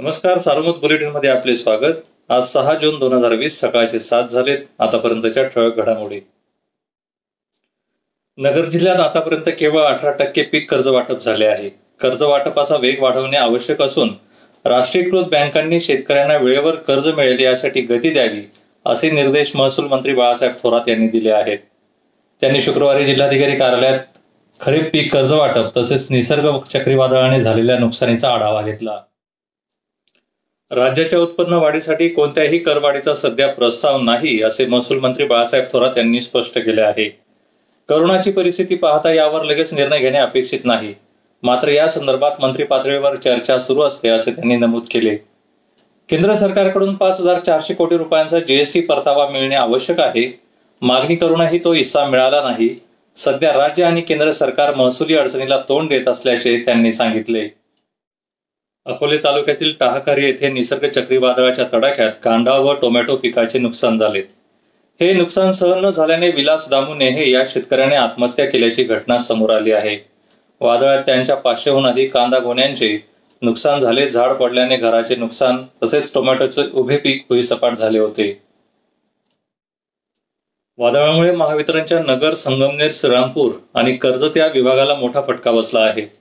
नमस्कार सार्वमत बुलेटिनमध्ये आपले स्वागत. आज सहा जून दोन हजार वीस सकाळचे सात झालेत. आतापर्यंतच्या ठळक घडामोडी. नगर जिल्ह्यात आतापर्यंत केवळ अठरा टक्के पीक कर्ज वाटप झाले आहे. कर्ज वाटपाचा वेग वाढवणे आवश्यक असून राष्ट्रीयकृत बँकांनी शेतकऱ्यांना वेळेवर कर्ज मिळेल यासाठी गती द्यावी असे निर्देश महसूल मंत्री बाळासाहेब थोरात यांनी दिले आहेत. त्यांनी शुक्रवारी जिल्हाधिकारी कार्यालयात खरीप पीक कर्ज वाटप तसेच निसर्ग चक्रीवादळाने झालेल्या नुकसानीचा आढावा घेतला. राज्याच्या उत्पन्न वाढीसाठी कोणत्याही करवाढीचा सध्या प्रस्ताव नाही असे महसूल मंत्री बाळासाहेब थोरात यांनी स्पष्ट केले आहे. करोनाची परिस्थिती पाहता यावर लगेच निर्णय घेणे अपेक्षित नाही. मात्र या संदर्भात मंत्री पातळीवर चर्चा सुरू असते असे त्यांनी नमूद केले. केंद्र सरकारकडून पाच हजार चारशे कोटी रुपयांचा जीएसटी परतावा मिळणे आवश्यक आहे. मागणी करूनही तो हिस्सा मिळाला नाही. सध्या राज्य आणि केंद्र सरकार महसुली अडचणीला तोंड देत असल्याचे त्यांनी सांगितले. अकोले तालुक्यातील टाहाकारी येथे निसर्ग चक्रीवादळाच्या तडाख्यात कांदा व टोमॅटो पिकाचे नुकसान झाले. हे नुकसान सहन न झाल्याने विलास दामुने हे या शेतकऱ्याने आत्महत्या केल्याची घटना समोर आली आहे. वादळात त्यांच्या पाचशेहून अधिक कांदा गोण्यांचे नुकसान झाले झाड पडल्याने घराचे नुकसान तसेच टोमॅटोचे उभे पीक भुईसपाट झाले होते. वादळामुळे महावितरणच्या नगर संगमनेर श्रीरामपूर आणि कर्जत या विभागाला मोठा फटका बसला आहे.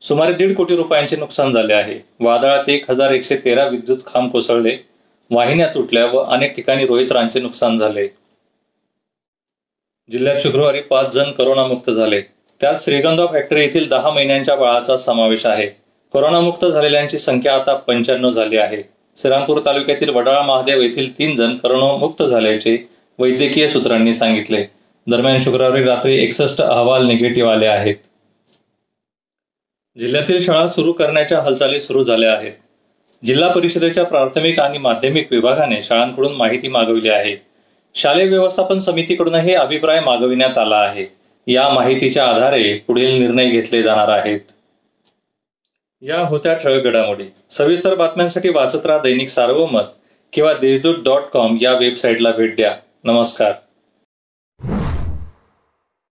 सुमारे दीड कोटी रुपयांचे नुकसान झाले आहे. वादळात एक हजार एकशे तेरा विद्युत खांब कोसळले. वाहिन्या तुटल्या व अनेक ठिकाणी रोहित्रांचे नुकसान झाले. जिल्ह्यात शुक्रवारी पाच जण करोनामुक्त झाले. त्यात श्रीगंधा फॅक्टरी येथील दहा महिन्यांच्या बाळाचा समावेश आहे. कोरोनामुक्त झालेल्यांची संख्या आता पंच्याण्णव झाली आहे. श्रीरामपूर तालुक्यातील वडाळा महादेव येथील तीन जण करोनामुक्त झाल्याचे वैद्यकीय सूत्रांनी सांगितले. दरम्यान शुक्रवारी रात्री एकसष्ट अहवाल निगेटिव्ह आले आहेत. जिल्ह्यातील शाळा सुरू करण्याच्या हालचाली सुरू झाल्या आहेत. जिल्हा परिषदेच्या प्राथमिक आणि माध्यमिक विभागाने शाळांकडून माहिती मागविली आहे. शालेय व्यवस्थापन समितीकडूनही अभिप्राय मागविण्यात आला आहे. या माहितीच्या आधारे पुढील निर्णय घेतले जाणार आहेत. या होत्या ठळक घडामोडी. सविस्तर बातम्यांसाठी वाचत राहा दैनिक सार्वमत किंवा देशदूत डॉट कॉम या वेबसाईटला भेट द्या. नमस्कार.